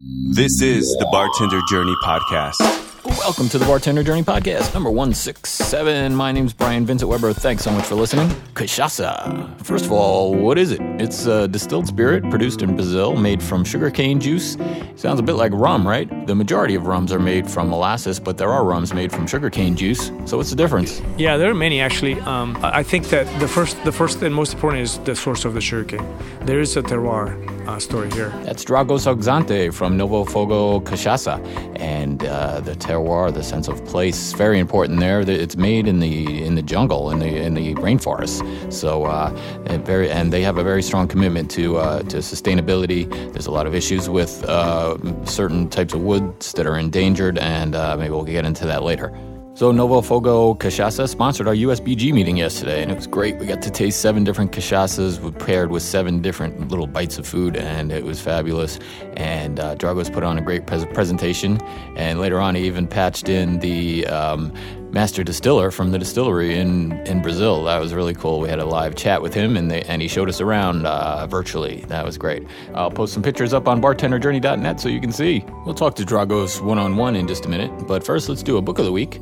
This is the Bartender Journey Podcast. Welcome to the Bartender Journey Podcast, number 167. My name's Brian Vincent Weber. Thanks so much for listening. Cachaça. First of all, what is it? It's a distilled spirit produced in Brazil, made from sugarcane juice. Sounds a bit like rum, right? The majority of rums are made from molasses, but there are rums made from sugarcane juice. So what's the difference? Yeah, there are many actually. Um, I think that the first, the first and most important is the source of the sugarcane. There is a terroir uh, story here. That's Dragos Axinte from Novo Fogo Cachaça. And uh, the terroir, the sense of place, very important there. It's made in the in the jungle, in the in the rainforest. So uh, and very and they have a very strong commitment to uh, to sustainability. There's a lot of issues with uh, certain types of woods that are endangered, and uh, maybe we'll get into that later. So Novo Fogo Cachaça sponsored our USBG meeting yesterday, and it was great. We got to taste seven different cachaças paired with seven different little bites of food, and it was fabulous. And uh, Dragos put on a great pres- presentation, and later on he even patched in the um, master distiller from the distillery in, in Brazil. That was really cool. We had a live chat with him, and, they, and he showed us around uh, virtually. That was great. I'll post some pictures up on bartenderjourney.net so you can see. We'll talk to Dragos one on one in just a minute, but first let's do a book of the week.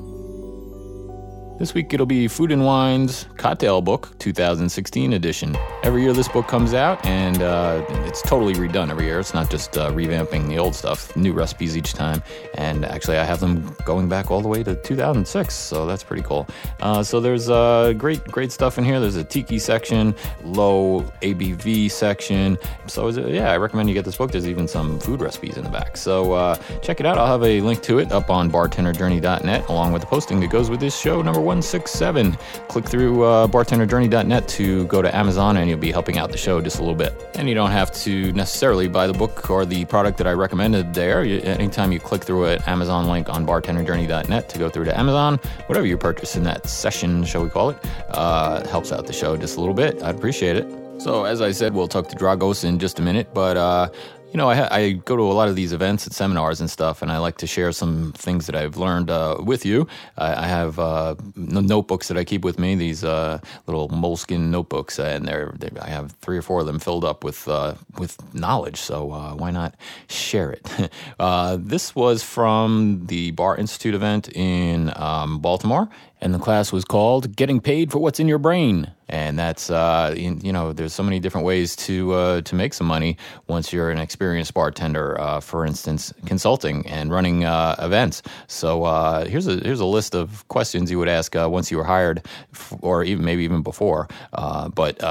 This week it'll be Food and Wine's Cocktail Book 2016 edition. Every year this book comes out and uh, it's totally redone every year. It's not just uh, revamping the old stuff, new recipes each time. And actually, I have them going back all the way to 2006, so that's pretty cool. Uh, so there's uh, great, great stuff in here. There's a tiki section, low ABV section. So it, yeah, I recommend you get this book. There's even some food recipes in the back. So uh, check it out. I'll have a link to it up on bartenderjourney.net along with the posting that goes with this show number 167. Click through uh, bartenderjourney.net to go to Amazon and you'll be helping out the show just a little bit. And you don't have to necessarily buy the book or the product that I recommended there. You, anytime you click through an Amazon link on bartenderjourney.net to go through to Amazon, whatever you purchase in that session, shall we call it, uh, helps out the show just a little bit. I'd appreciate it. So, as I said, we'll talk to Dragos in just a minute, but uh, you know, I, I, go to a lot of these events and seminars and stuff, and I like to share some things that I've learned uh, with you. I, I have uh, notebooks that I keep with me, these uh, little moleskin notebooks, and they're, they're, I have three or four of them filled up with uh, with knowledge. So uh, why not share it? Uh, this was from the Bar Institute event in um, Baltimore, and the class was called "Getting Paid for What's in Your Brain." And that's uh, you, you, know, there's so many different ways to uh, to make some money once you're an experienced bartender. Uh, for instance, consulting and running uh, events. So uh, here's a here's a list of questions you would ask uh, once you were hired, f- or even maybe even before. but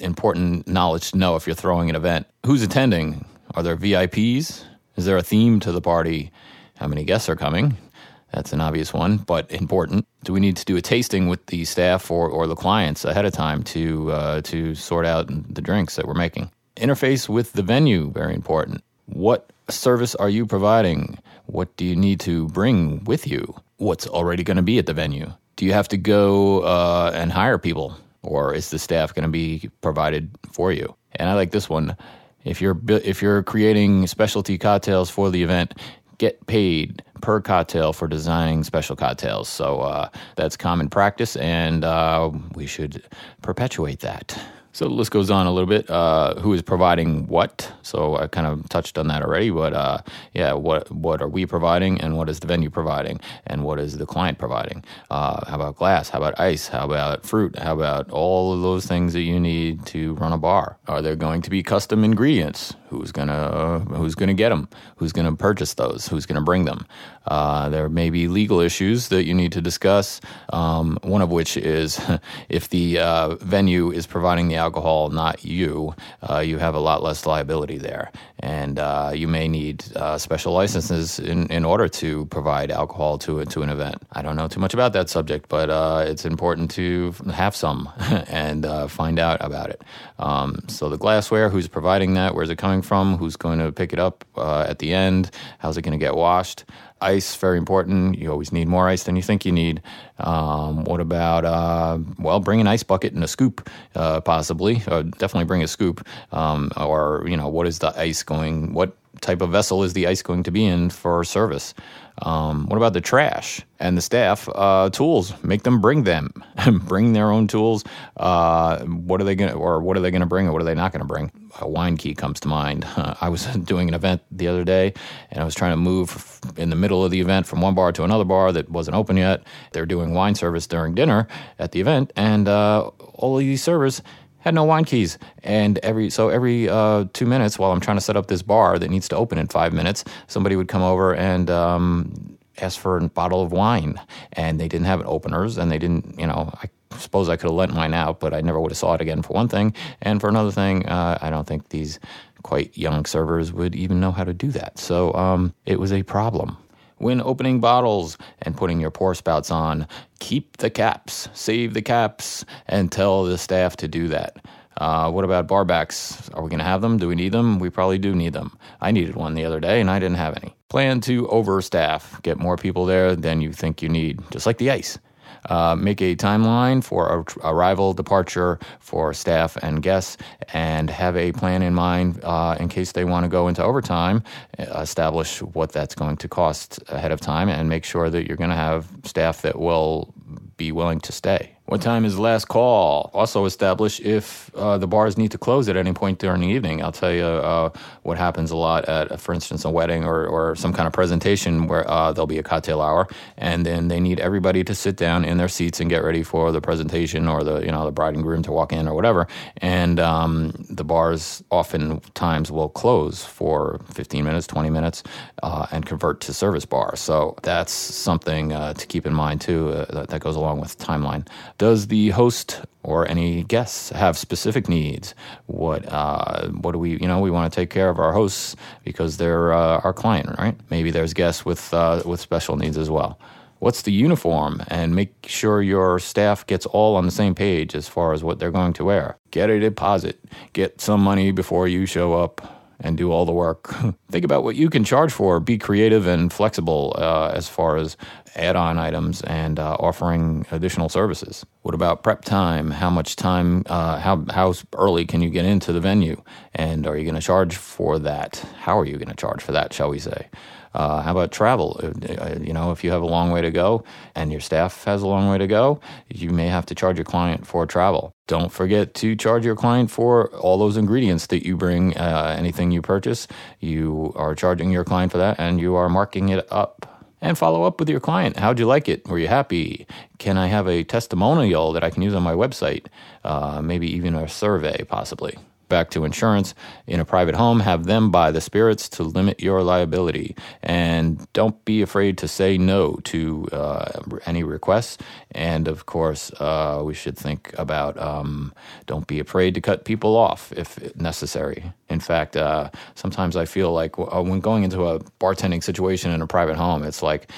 important knowledge to know if you're throwing an event. Who's attending? Are there VIPs? Is there a theme to the party? How many guests are coming? That's an obvious one, but important. Do we need to do a tasting with the staff or, or the clients ahead of time to uh, to sort out the drinks that we're making? Interface with the venue, very important. What service are you providing? What do you need to bring with you? What's already going to be at the venue? Do you have to go uh, and hire people, or is the staff going to be provided for you? And I like this one. If you're if you're creating specialty cocktails for the event, get paid per cocktail for designing special cocktails. So uh, that's common practice, and uh, we should perpetuate that. So the list goes on a little bit. Uh, who is providing what? So I kind of touched on that already, but uh, yeah, what what are we providing, and what is the venue providing, and what is the client providing? Uh, how about glass? How about ice? How about fruit? How about all of those things that you need to run a bar? Are there going to be custom ingredients? Who's gonna Who's gonna get them? Who's gonna purchase those? Who's gonna bring them? Uh, there may be legal issues that you need to discuss. Um, one of which is if the uh, venue is providing the alcohol, not you, uh, you have a lot less liability there, and uh, you may need uh, special licenses in, in order to provide alcohol to to an event. I don't know too much about that subject, but uh, it's important to have some and find out about it. Um, so the glassware, who's providing that? Where's it coming from? Who's going to pick it up at the end? How's it going to get washed? ice very important you always need more ice than you think you need um, what about uh, well bring an ice bucket and a scoop uh, possibly uh, definitely bring a scoop um, or you know what is the ice going what type of vessel is the ice going to be in for service um, what about the trash and the staff uh, tools? Make them bring them, bring their own tools. Uh, what are they going to, or what are they going to bring, or what are they not going to bring? A wine key comes to mind. Uh, I was doing an event the other day, and I was trying to move in the middle of the event from one bar to another bar that wasn't open yet. They're doing wine service during dinner at the event, and uh, all of these servers had no wine keys. And every so every uh, two minutes, while I'm trying to set up this bar that needs to open in five minutes, somebody would come over and um, ask for a bottle of wine, and they didn't have openers, and they didn't, you know, I suppose I could have lent mine out, but I never would have saw it again for one thing, and for another thing, uh, I don't think these quite young servers would even know how to do that. So um, it was a problem. When opening bottles and putting your pour spouts on, keep the caps, save the caps, and tell the staff to do that. Uh, what about barbacks? Are we going to have them? Do we need them? We probably do need them. I needed one the other day and I didn't have any. Plan to overstaff, get more people there than you think you need, just like the ice. Uh, make a timeline for arrival, departure for staff and guests, and have a plan in mind uh, in case they want to go into overtime. Establish what that's going to cost ahead of time, and make sure that you're going to have staff that will be willing to stay. What time is last call? Also establish if uh, the bars need to close at any point during the evening. I'll tell you uh, what happens a lot at, for instance, a wedding or, or some kind of presentation where uh, there'll be a cocktail hour, and then they need everybody to sit down in their seats and get ready for the presentation or the you know the bride and groom to walk in or whatever. And um, the bars oftentimes will close for 15 minutes, 20 minutes, uh, and convert to service bar. So that's something uh, to keep in mind too. Uh, that, that goes along with timeline. Does the host or any guests have specific needs? What uh, what do we you know we want to take care of our hosts because they're uh, our client, right? Maybe there's guests with uh, with special needs as well. What's the uniform? And make sure your staff gets all on the same page as far as what they're going to wear. Get a deposit. Get some money before you show up and do all the work. Think about what you can charge for. Be creative and flexible uh, as far as add on items and uh, offering additional services. What about prep time? How much time, uh, how, how early can you get into the venue? And are you going to charge for that? How are you going to charge for that, shall we say? Uh, how about travel? Uh, you know, if you have a long way to go and your staff has a long way to go, you may have to charge your client for travel. Don't forget to charge your client for all those ingredients that you bring, uh, anything you purchase. You are charging your client for that and you are marking it up and follow up with your client. How'd you like it? Were you happy? Can I have a testimonial that I can use on my website? Uh, maybe even a survey, possibly back to insurance in a private home, have them buy the spirits to limit your liability. And don't be afraid to say no to uh, any requests. And of course, uh, we should think about um, don't be afraid to cut people off if necessary. In fact, uh, sometimes I feel like uh, when going into a bartending situation in a private home, it's like,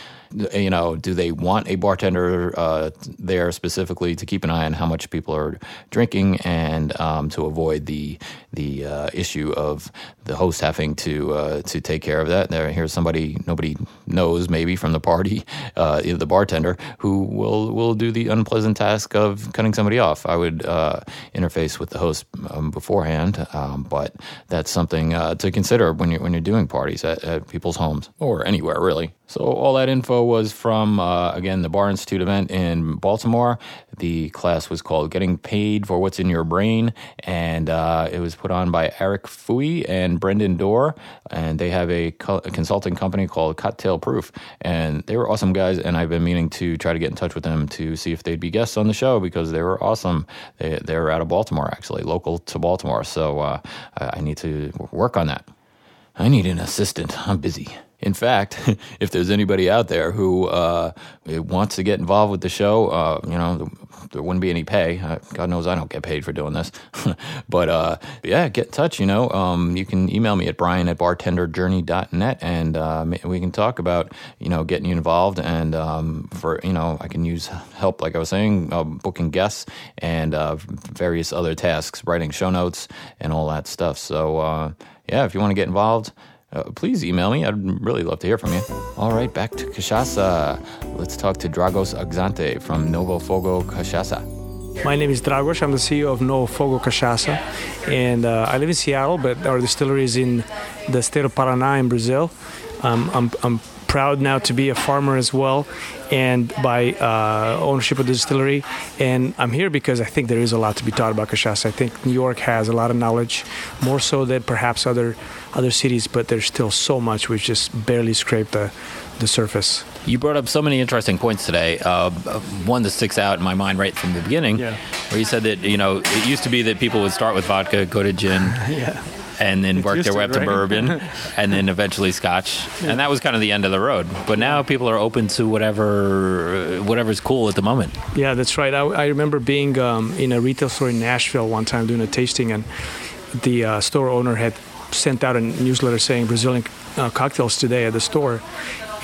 you know, do they want a bartender uh, there specifically to keep an eye on how much people are drinking and um, to avoid the the uh, issue of the host having to uh, to take care of that? There, here's somebody nobody knows maybe from the party, uh, the bartender who will will do the unpleasant task of cutting somebody off. I would uh, interface with the host um, beforehand, um, but that's something uh, to consider when you're when you're doing parties at, at people's homes or anywhere really. So all that info was from uh, again the Bar Institute event in Baltimore. The class was called "Getting Paid for What's in Your Brain," and uh, it was put on by Eric Fui and Brendan Dorr, and they have a, co- a, consulting company called Cocktail Proof, and they were awesome guys. And I've been meaning to try to get in touch with them to see if they'd be guests on the show because they were awesome. They they're out of Baltimore actually, local to Baltimore. So uh, I need to work on that. I need an assistant. I'm busy. In fact, if there's anybody out there who uh, wants to get involved with the show, uh, you know, there wouldn't be any pay. Uh, God knows I don't get paid for doing this. but uh, yeah, get in touch. You know, um, you can email me at brian at bartenderjourney.net and uh, we can talk about, you know, getting you involved. And um, for, you know, I can use help, like I was saying, uh, booking guests and various other tasks, writing show notes and all that stuff. So yeah, if you want to get involved, uh, please email me. I'd really love to hear from you. All right, back to Cachaça. Let's talk to Dragos Axinte from Novo Fogo Cachaça. My name is Dragos. I'm the CEO of Novo Fogo Cachaça, and uh, I live in Seattle, but our distillery is in the state of Paraná in Brazil. Um, I'm, I'm proud now to be a farmer as well, and by uh, ownership of the distillery. And I'm here because I think there is a lot to be taught about cachaça. I think New York has a lot of knowledge, more so than perhaps other other cities, but there's still so much we've just barely scraped the the surface. You brought up so many interesting points today. Uh, one that sticks out in my mind right from the beginning, Yeah. where you said that you know it used to be that people would start with vodka, go to gin, Yeah. And then work used their way up to bourbon, and then eventually scotch, and that was kind of the end of the road. But now people are open to whatever whatever's cool at the moment. Yeah, that's right. I, I remember being um, in a retail store in Nashville one time doing a tasting, and the uh, store owner had sent out a newsletter saying Brazilian uh, cocktails today at the store.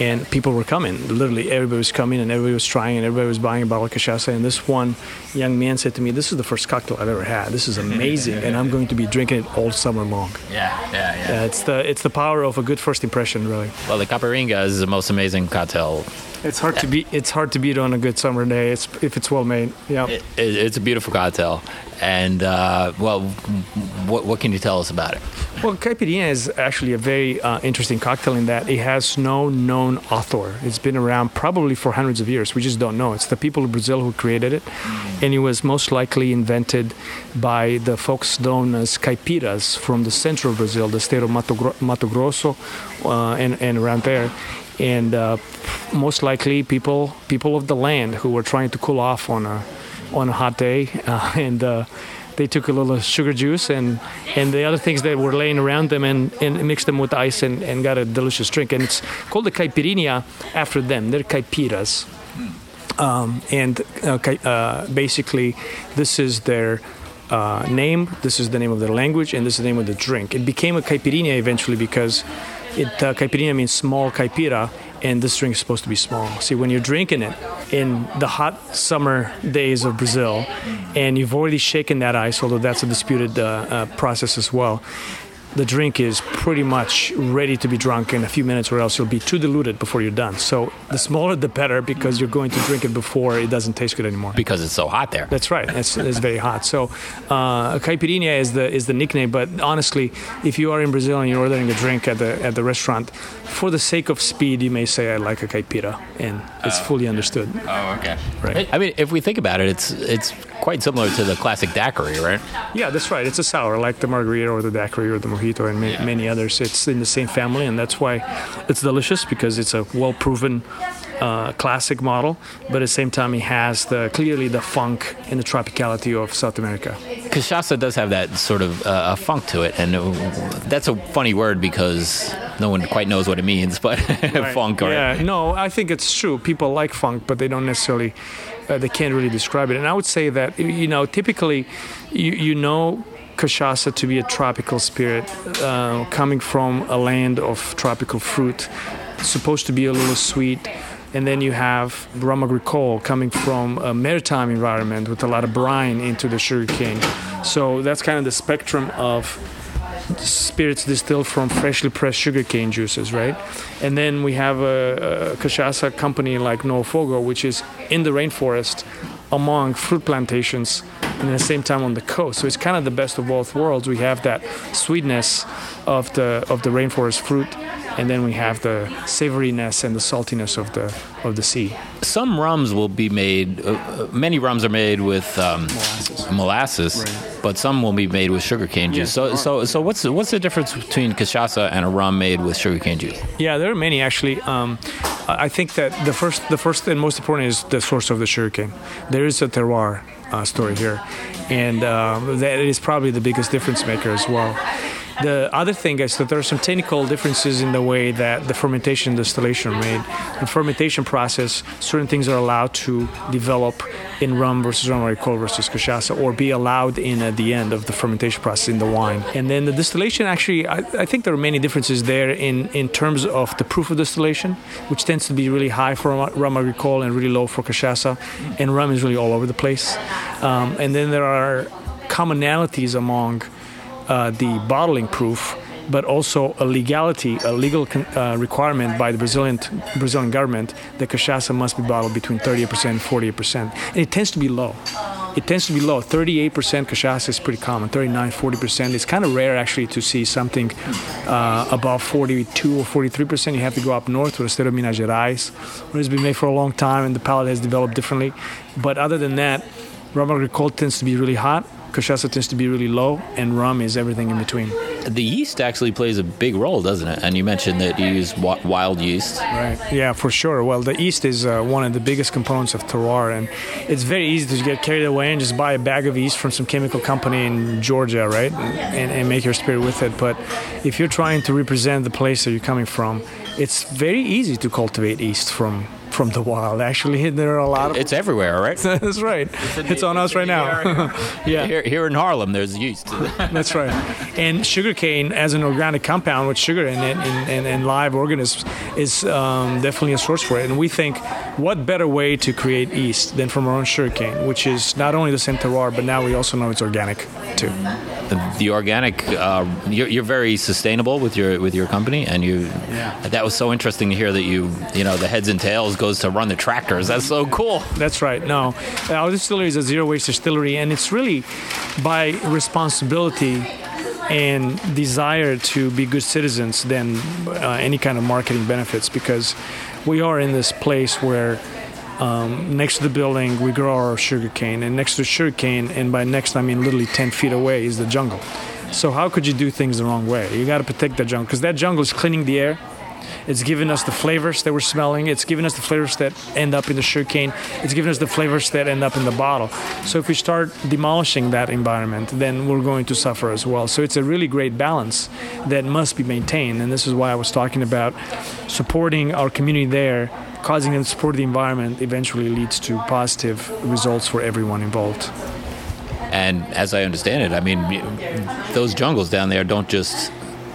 And people were coming. Literally, everybody was coming, and everybody was trying, and everybody was buying a bottle of cachaça. And this one young man said to me, "This is the first cocktail I've ever had. This is amazing, and I'm going to be drinking it all summer long." Yeah, yeah, Yeah, it's the it's the power of a good first impression, really. Well, the caipirinha is the most amazing cocktail. It's hard to beat. It's hard to beat on a good summer day. It's if it's well made. Yeah. It, it, it's a beautiful cocktail, and uh, well, what what can you tell us about it? Well, caipirinha is actually a very uh, interesting cocktail in that it has no known author. It's been around probably for hundreds of years. We just don't know. It's the people of Brazil who created it, and it was most likely invented by the folks known as caipiras from the central Brazil, the state of Mato, Mato Grosso, uh, and, and around there. And uh, most likely people people of the land who were trying to cool off on a on a hot day, uh, and uh, they took a little sugar juice and and the other things that were laying around them and, and mixed them with ice and, and got a delicious drink. And it's called the caipirinha after them. They're caipiras. Um, and uh, uh, basically, this is their uh, name, this is the name of their language, and this is the name of the drink. It became a caipirinha eventually because it uh, caipirinha means small caipira, and this drink is supposed to be small. See, when you're drinking it in the hot summer days of Brazil, and you've already shaken that ice, although that's a disputed uh, uh, process as well. The drink is pretty much ready to be drunk in a few minutes, or else you'll be too diluted before you're done. So the smaller the better, because you're going to drink it before it doesn't taste good anymore. Because it's so hot there. That's right. It's, it's very hot. So, uh, caipirinha is the is the nickname. But honestly, if you are in Brazil and you're ordering a drink at the at the restaurant, for the sake of speed, you may say I like a caipira, and it's fully understood. Oh, okay. Right. I mean, if we think about it, it's it's quite similar to the classic daiquiri, right? Yeah, that's right. It's a sour, like the margarita or the daiquiri or the mojito and ma- many others. It's in the same family, and that's why it's delicious because it's a well-proven uh, classic model. But at the same time, it has the clearly the funk and the tropicality of South America. Cachaça does have that sort of uh, a funk to it, and uh, that's a funny word because no one quite knows what it means. But funk, right? Yeah, no, I think it's true. People like funk, but they don't necessarily, uh, they can't really describe it. And I would say that, you know, typically you, you know cachaça to be a tropical spirit uh, coming from a land of tropical fruit, supposed to be a little sweet. And then you have rum agricole coming from a maritime environment with a lot of brine into the sugarcane. So that's kind of the spectrum of spirits distilled from freshly pressed sugarcane juices, right? And then we have a, a cachaça company like Novo Fogo, which is in the rainforest among fruit plantations and at the same time on the coast. So it's kind of the best of both worlds. We have that sweetness of the of the rainforest fruit, and then we have the savoriness and the saltiness of the of the sea. Some rums will be made. Uh, uh, many rums are made with um, Molasses. molasses, Right. but some will be made with sugarcane juice. so, so, so what's the, what's the difference between cachaça and a rum made with sugarcane juice? Yeah, there are many actually. Um, I I think that the first, the first and most important is the source of the sugarcane. There is a terroir uh, story here, and um, that is probably the biggest difference maker as well. The other thing is that there are some technical differences in the way that the fermentation and distillation are made. The fermentation process, certain things are allowed to develop in rum versus rum agricole versus cachaça, or be allowed in at the end of the fermentation process in the wine. And then the distillation, actually, I, I think there are many differences there in, in terms of the proof of distillation, which tends to be really high for rum- rum agricole and really low for cachaça, and rum is really all over the place. Um, and then there are commonalities among uh, the bottling proof, but also a legality, a legal con- uh, requirement by the Brazilian Brazilian government that cachaça must be bottled between 30% and 40%, and it tends to be low. it tends to be low. 38% cachaça is pretty common. 39, 40%. It's kind of rare actually to see something uh, above 42 or 43%. You have to go up north to the state of Minas Gerais, where it's been made for a long time and the palate has developed differently. But other than that, rum agricole tends to be really hot. Cachaça tends to be really low, and rum is everything in between. The yeast actually plays a big role, doesn't it? And you mentioned that you use wild yeast. Right. Yeah, for sure. Well, the yeast is uh, one of the biggest components of terroir, and it's very easy to get carried away and just buy a bag of yeast from some chemical company in Georgia, right, and, and make your spirit with it. But if you're trying to represent the place that you're coming from, it's very easy to cultivate yeast from from the wild. Actually, there are a lot of. It's everywhere, right? That's right. It's, on us right now. yeah. Here, here in Harlem, there's yeast. That's right. And sugarcane as an organic compound with sugar in it and, and, and live organisms is um, definitely a source for it. And we think, what better way to create yeast than from our own sugarcane, which is not only the same terroir, but now we also know it's organic too. The, organic, uh, you're, you're, very sustainable with your with your company, and you. Yeah. That was so interesting to hear that you, you know, the heads and tails goes to run the tractors. That's so cool. That's right. No, our distillery is a zero waste distillery, and it's really by responsibility and desire to be good citizens than uh, any kind of marketing benefits because we are in this place where um, next to the building we grow our sugarcane, and next to the sugar and by next I mean literally 10 feet away is the jungle so how could you do things the wrong way you got to protect that jungle because that jungle is cleaning the air it's giving us the flavors that we're smelling. It's giving us the flavors that end up in the sugarcane. It's giving us the flavors that end up in the bottle. So if we start demolishing that environment, then we're going to suffer as well. So it's a really great balance that must be maintained. And this is why I was talking about supporting our community there causing them to support the environment eventually leads to positive results for everyone involved. And as I understand it, I mean, those jungles down there don't just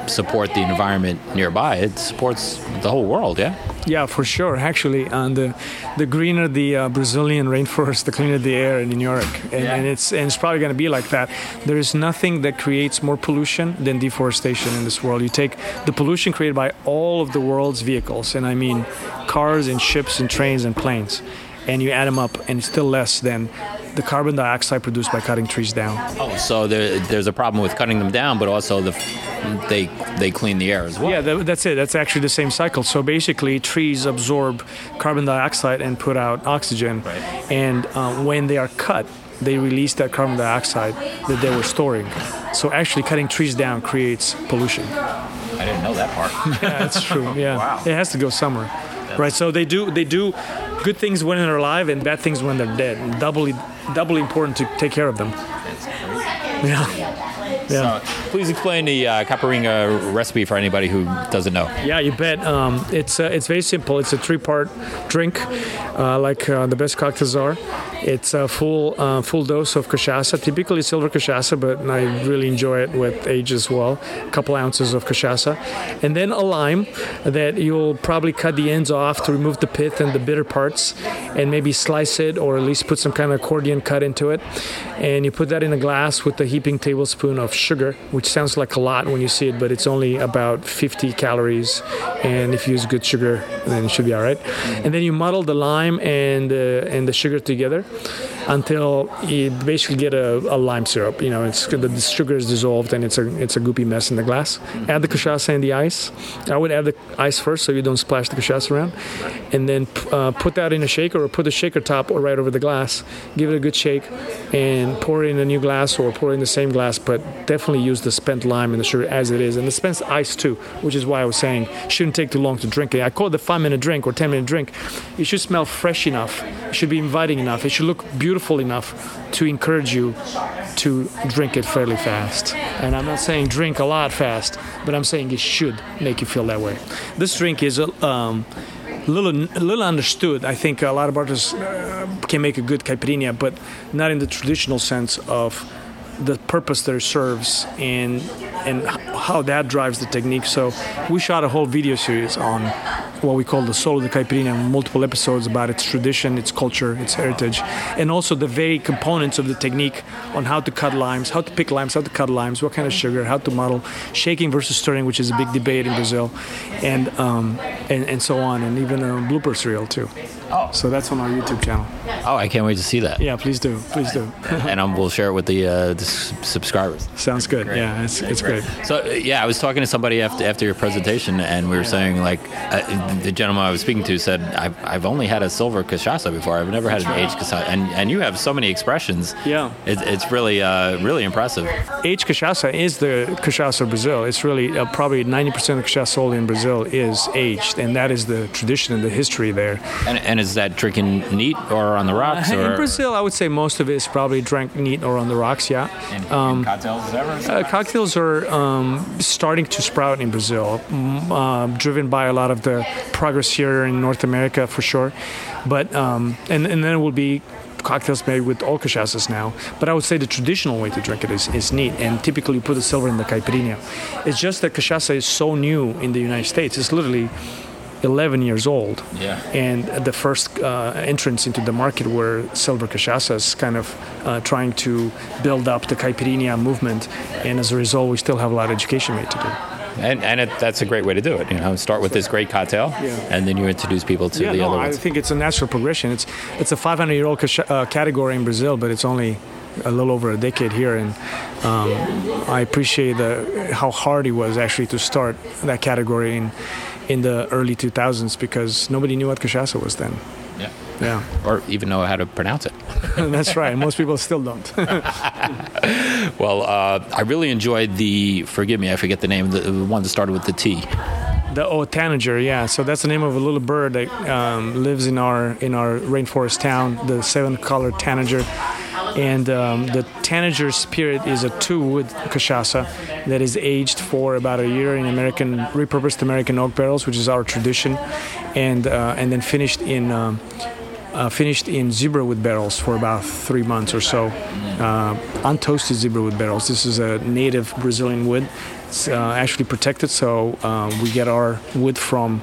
support the environment nearby. It supports the whole world, yeah? Yeah, for sure. Actually, and the, the greener the uh, Brazilian rainforest, the cleaner the air in New York, and, yeah. and it's and it's probably going to be like that. There is nothing that creates more pollution than deforestation in this world. You take the pollution created by all of the world's vehicles, and I mean cars and ships and trains and planes, and you add them up, and it's still less than the carbon dioxide produced by cutting trees down. Oh, so there, there's a problem with cutting them down, but also the they they clean the air as well. Yeah, that, that's it. That's actually the same cycle. So basically, trees absorb carbon dioxide and put out oxygen, right. and um, when they are cut, they release that carbon dioxide that they were storing. So actually, cutting trees down creates pollution. I didn't know that part. yeah, that's true. Yeah, wow. it has to go somewhere, right? So they do they do good things when they're alive and bad things when they're dead. Doubly doubly important to take care of them. Yeah. Yeah. So please explain the uh, caipirinha recipe for anybody who doesn't know. Yeah, you bet. Um, it's uh, it's very simple. It's a three-part drink, uh, like uh, the best cocktails are. It's a full uh, full dose of cachaça, typically silver cachaça, but I really enjoy it with age as well. A couple ounces of cachaça, and then a lime that you'll probably cut the ends off to remove the pith and the bitter parts, and maybe slice it or at least put some kind of accordion cut into it, and you put that in a glass with a heaping tablespoon of sugar, which sounds like a lot when you see it, but it's only about 50 calories. And if you use good sugar, then it should be all right. And then you muddle the lime and uh, and the sugar together until you basically get a, a lime syrup. You know, it's the sugar is dissolved and it's a it's a goopy mess in the glass. Add the cachaça and the ice. I would add the ice first so you don't splash the cachaça around, and then uh, put that in a shaker or put the shaker top or right over the glass. Give it a good shake, and pour it in a new glass or pour it in the same glass. But definitely use the spent lime and the sugar as it is, and the spent ice too, which is why I was saying shouldn't take too long to drink it. I call it the five minute drink or ten minute drink. It should smell fresh enough. It should be inviting enough. It should look beautiful enough to encourage you to drink it fairly fast. And I'm not saying drink a lot fast, but I'm saying it should make you feel that way. This drink is um, little little understood. I think a lot of artists uh, can make a good caipirinha, but not in the traditional sense of the purpose that it serves and and how that drives the technique. So we shot a whole video series on what we call the soul of the caipirinha, multiple episodes about its tradition, its culture, its heritage, and also the very components of the technique on how to cut limes, how to pick limes, how to cut limes, what kind of sugar, how to muddle, shaking versus stirring, which is a big debate in Brazil, and um, and, and so on, and even a bloopers reel too. Oh. So that's on our YouTube channel. Oh, I can't wait to see that. Yeah, please do. Please do. and um, we'll share it with the, uh, the subscribers. Sounds good. Yeah, it's, it's great. So yeah, I was talking to somebody after after your presentation, and we were saying like uh, the gentleman I was speaking to said I've, I've only had a silver cachaça before. I've never had an aged cachaça, and and you have so many expressions. Yeah. it, it's really uh, really impressive. Aged cachaça is the cachaça of Brazil. It's really uh, probably 90% of the cachaça sold in Brazil is aged, and that is the tradition and the history there. And, and is that drinking neat or on the rocks? Or In Brazil, I would say most of it is probably drank neat or on the rocks. Yeah. in, in cocktails ever? Uh, cocktails are um, starting to sprout in Brazil, mm, uh, driven by a lot of the progress here in North America for sure. But um, and and then it will be cocktails made with all cachaças now. But I would say the traditional way to drink it is, is neat, and typically you put the silver in the caipirinha. It's just that cachaça is so new in the United States. It's literally 11 years old. Yeah. And the first uh, entrance into the market were silver cachaças, kind of uh, trying to build up the caipirinha movement. And as a result, we still have a lot of education made to do. And, and it, that's a great way to do it. You know, start with this great cocktail, Yeah. and then you introduce people to yeah, the no, other ones. I think it's a natural progression. It's it's a 500 year old uh, category in Brazil, but it's only a little over a decade here, and um, I appreciate the how hard it was actually to start that category in in the early 2000s because nobody knew what cachaça was then. Yeah. Yeah, Or even know how to pronounce it. that's right. Most people still don't. Well, uh, I really enjoyed the. Forgive me, I forget the name. The, the one that started with the T. The oh tanager, yeah. So that's the name of a little bird that um, lives in our in our rainforest town. The seven-colored tanager, and um, the tanager spirit is a two-wood cachaça that is aged for about a year in American repurposed American oak barrels, which is our tradition, and uh, and then finished in. Um, uh, finished in zebra wood barrels for about three months or so. Uh, untoasted zebra wood barrels. This is a native Brazilian wood. It's uh, actually protected, so uh, we get our wood from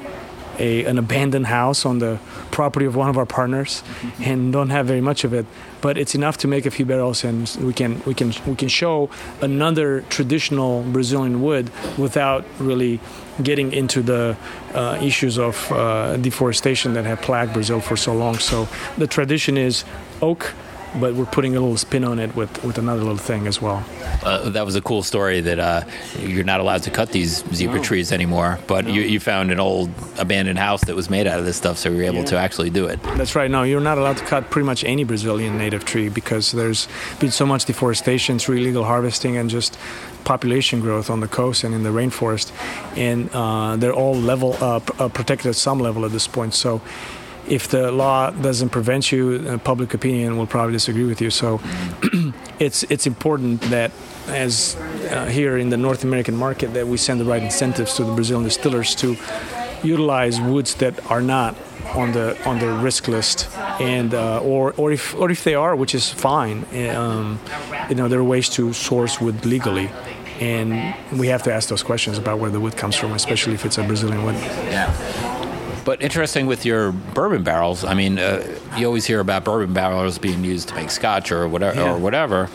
a, an abandoned house on the property of one of our partners, and don't have very much of it. But it's enough to make a few barrels, and we can we can we can show another traditional Brazilian wood without really getting into the uh, issues of uh, deforestation that have plagued Brazil for so long. So the tradition is oak, but we're putting a little spin on it with, with another little thing as well. Uh, that was a cool story that uh, you're not allowed to cut these zebra trees anymore, but you, you found an old abandoned house that was made out of this stuff, so you were able to actually do it. That's right. No, you're not allowed to cut pretty much any Brazilian native tree because there's been so much deforestation through illegal harvesting and just population growth on the coast and in the rainforest, and uh, they're all level uh, uh, protected at some level at this point. So. If the law doesn't prevent you, public opinion will probably disagree with you. So, it's it's important that, as uh, here in the North American market, that we send the right incentives to the Brazilian distillers to utilize woods that are not on the on the risk list, and uh, or or if or if they are, which is fine. Um, you know, there are ways to source wood legally, and we have to ask those questions about where the wood comes from, especially if it's a Brazilian wood. Yeah. But interesting with your bourbon barrels. I mean, uh, you always hear about bourbon barrels being used to make scotch or whatever, Yeah. or whatever.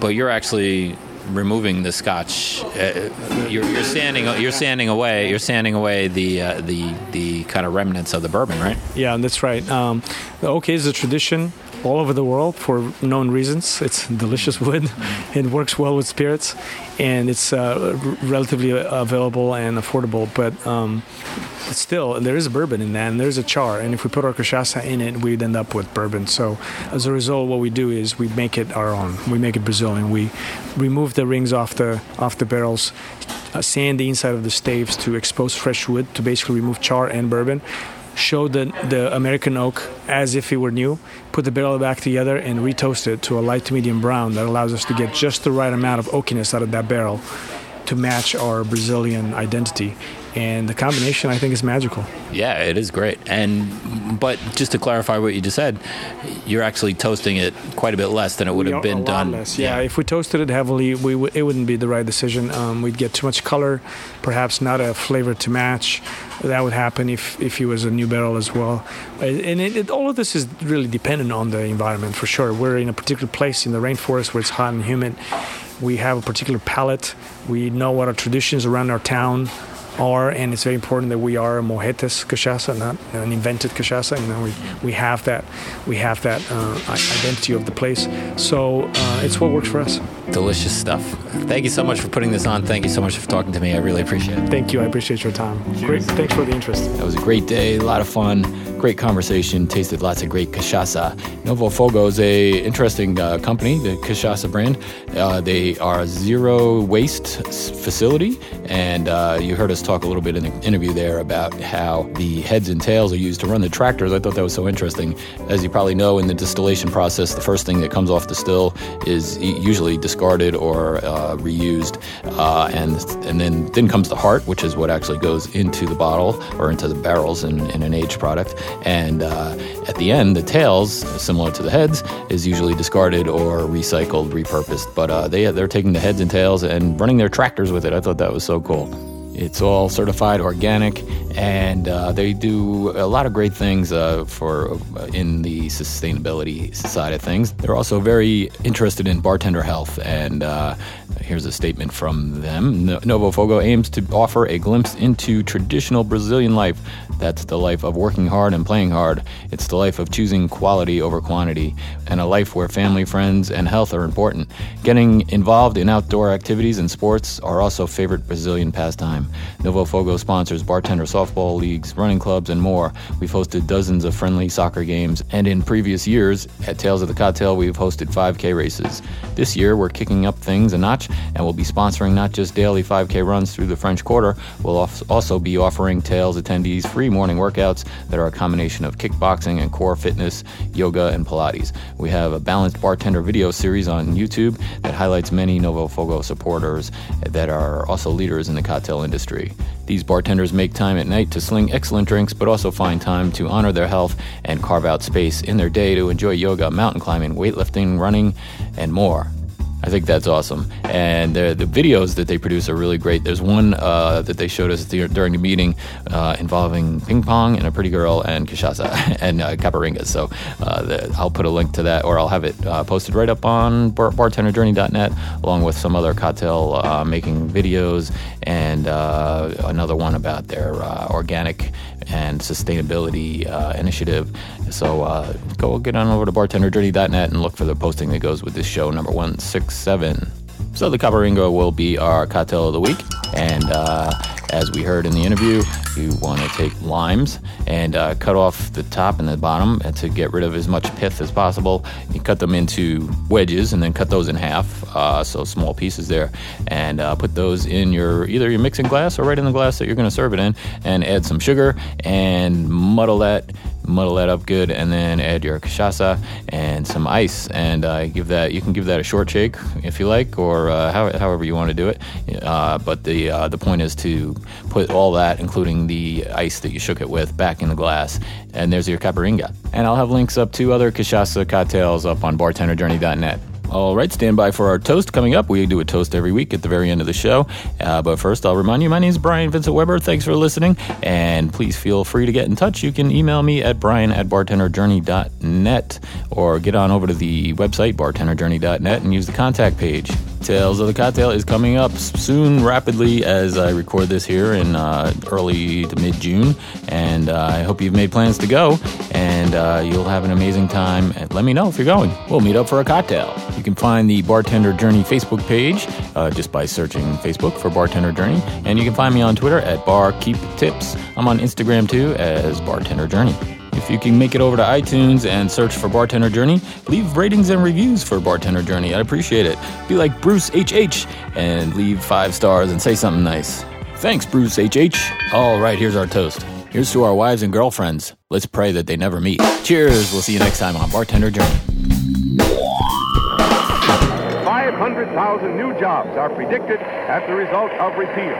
But you're actually removing the scotch. Uh, you're, you're sanding. You're sanding away. You're sanding away the uh, the the kind of remnants of the bourbon, right? Yeah, that's right. Um, the oak is a tradition all over the world for known reasons. It's delicious wood. It works well with spirits, and it's uh, relatively available and affordable. But um, still, there is bourbon in that, and there's a char. And if we put our cachaça in it, we'd end up with bourbon. So, as a result, what we do is we make it our own. We make it Brazilian. We remove the rings off the off the barrels, uh, sand the inside of the staves to expose fresh wood to basically remove char and bourbon show the, the American oak as if it were new, put the barrel back together, and retoast it to a light to medium brown that allows us to get just the right amount of oakiness out of that barrel to match our Brazilian identity. And the combination, I think, is magical. Yeah, it is great. And but just to clarify what you just said, you're actually toasting it quite a bit less than it would have been done. less. Yeah. if we toasted it heavily, we w- it wouldn't be the right decision. Um, we'd get too much color, perhaps not a flavor to match. That would happen if if it was a new barrel as well. And it, it, all of this is really dependent on the environment for sure. We're in a particular place in the rainforest where it's hot and humid. We have a particular palate. We know what our traditions around our town are, and it's very important that we are a Morretes cachaça, not an invented cachaça. You know, we, we have that we have that uh, identity of the place. So uh, it's what works for us. Delicious stuff. Thank you so much for putting this on. Thank you so much for talking to me. I really appreciate it. Thank you. I appreciate your time. Great. Thanks for the interest. That was a great day, a lot of fun, great conversation. Tasted lots of great cachaça. Novo Fogo is a interesting uh, company, the cachaça brand. Uh, they are a zero waste facility, and uh, you heard us talk a little bit in the interview there about how the heads and tails are used to run the tractors. I thought that was so interesting. As you probably know, in the distillation process, the first thing that comes off the still is usually discarded or uh, reused, uh, and and then then comes the heart, which is what actually goes into the bottle or into the barrels in, in an aged product, and uh, at the end, the tails, similar to the heads, is usually discarded or recycled, repurposed. But uh, they they're taking the heads and tails and running their tractors with it. I thought that was so cool. It's all certified organic, and uh, they do a lot of great things uh, for uh, in the sustainability side of things. They're also very interested in bartender health, and uh, here's a statement from them: Novo Fogo aims to offer a glimpse into traditional Brazilian life. That's the life of working hard and playing hard. It's the life of choosing quality over quantity, and a life where family, friends, and health are important. Getting involved in outdoor activities and sports are also favorite Brazilian pastime. Novo Fogo sponsors bartender softball leagues, running clubs, and more. We've hosted dozens of friendly soccer games, and in previous years, at Tales of the Cocktail, we've hosted 5K races. This year, we're kicking up things a notch, and we'll be sponsoring not just daily 5K runs through the French Quarter, we'll also be offering Tales attendees free morning workouts that are a combination of kickboxing and core fitness, yoga, and Pilates. We have a balanced bartender video series on YouTube that highlights many Novo Fogo supporters that are also leaders in the cocktail industry industry. These bartenders make time at night to sling excellent drinks, but also find time to honor their health and carve out space in their day to enjoy yoga, mountain climbing, weightlifting, running, and more. I think that's awesome. And the, the videos that they produce are really great. There's one uh, that they showed us during the meeting uh, involving ping pong and a pretty girl and cachaça and uh, caipirinha. So uh, the, I'll put a link to that or I'll have it uh, posted right up on bar- bartenderjourney.net along with some other cocktail uh, making videos and another one about their organic and sustainability initiative. So go get on over to bartenderjourney.net and look for the posting that goes with this show, number one six seven. So the Caipirinha will be our cocktail of the week. And uh, as we heard in the interview, you want to take limes and uh, cut off the top and the bottom to get rid of as much pith as possible. You cut them into wedges and then cut those in half, uh, so small pieces there, and uh, put those in your either your mixing glass or right in the glass that you're going to serve it in, and add some sugar and muddle that muddle that up good, and then add your cachaça and some ice, and uh, give that. You can give that a short shake if you like, or uh, how, however you want to do it. Uh, but the uh, the point is to put all that, including the ice that you shook it with, back in the glass, and there's your caipirinha. And I'll have links up to other cachaça cocktails up on bartenderjourney.net. All right, stand by for our toast coming up. We do a toast every week at the very end of the show. Uh, but first, I'll remind you my name is Brian Vincent Weber. Thanks for listening. And please feel free to get in touch. You can email me at brian at bartenderjourney.net or get on over to the website, bartenderjourney.net, and use the contact page. Tales of the Cocktail is coming up soon, rapidly, as I record this here in uh, early to mid June. And uh, I hope you've made plans to go and uh, you'll have an amazing time. And let me know if you're going. We'll meet up for a cocktail. You can find the Bartender Journey Facebook page uh, just by searching Facebook for Bartender Journey. And you can find me on Twitter at Bar Keep Tips. I'm on Instagram too as Bartender Journey. If you can make it over to iTunes and search for Bartender Journey, leave ratings and reviews for Bartender Journey. I'd appreciate it. Be like Bruce HH and leave five stars and say something nice. Thanks, Bruce HH. All right, here's our toast. Here's to our wives and girlfriends. Let's pray that they never meet. Cheers. We'll see you next time on Bartender Journey. 500,000 new jobs are predicted as the result of repeal.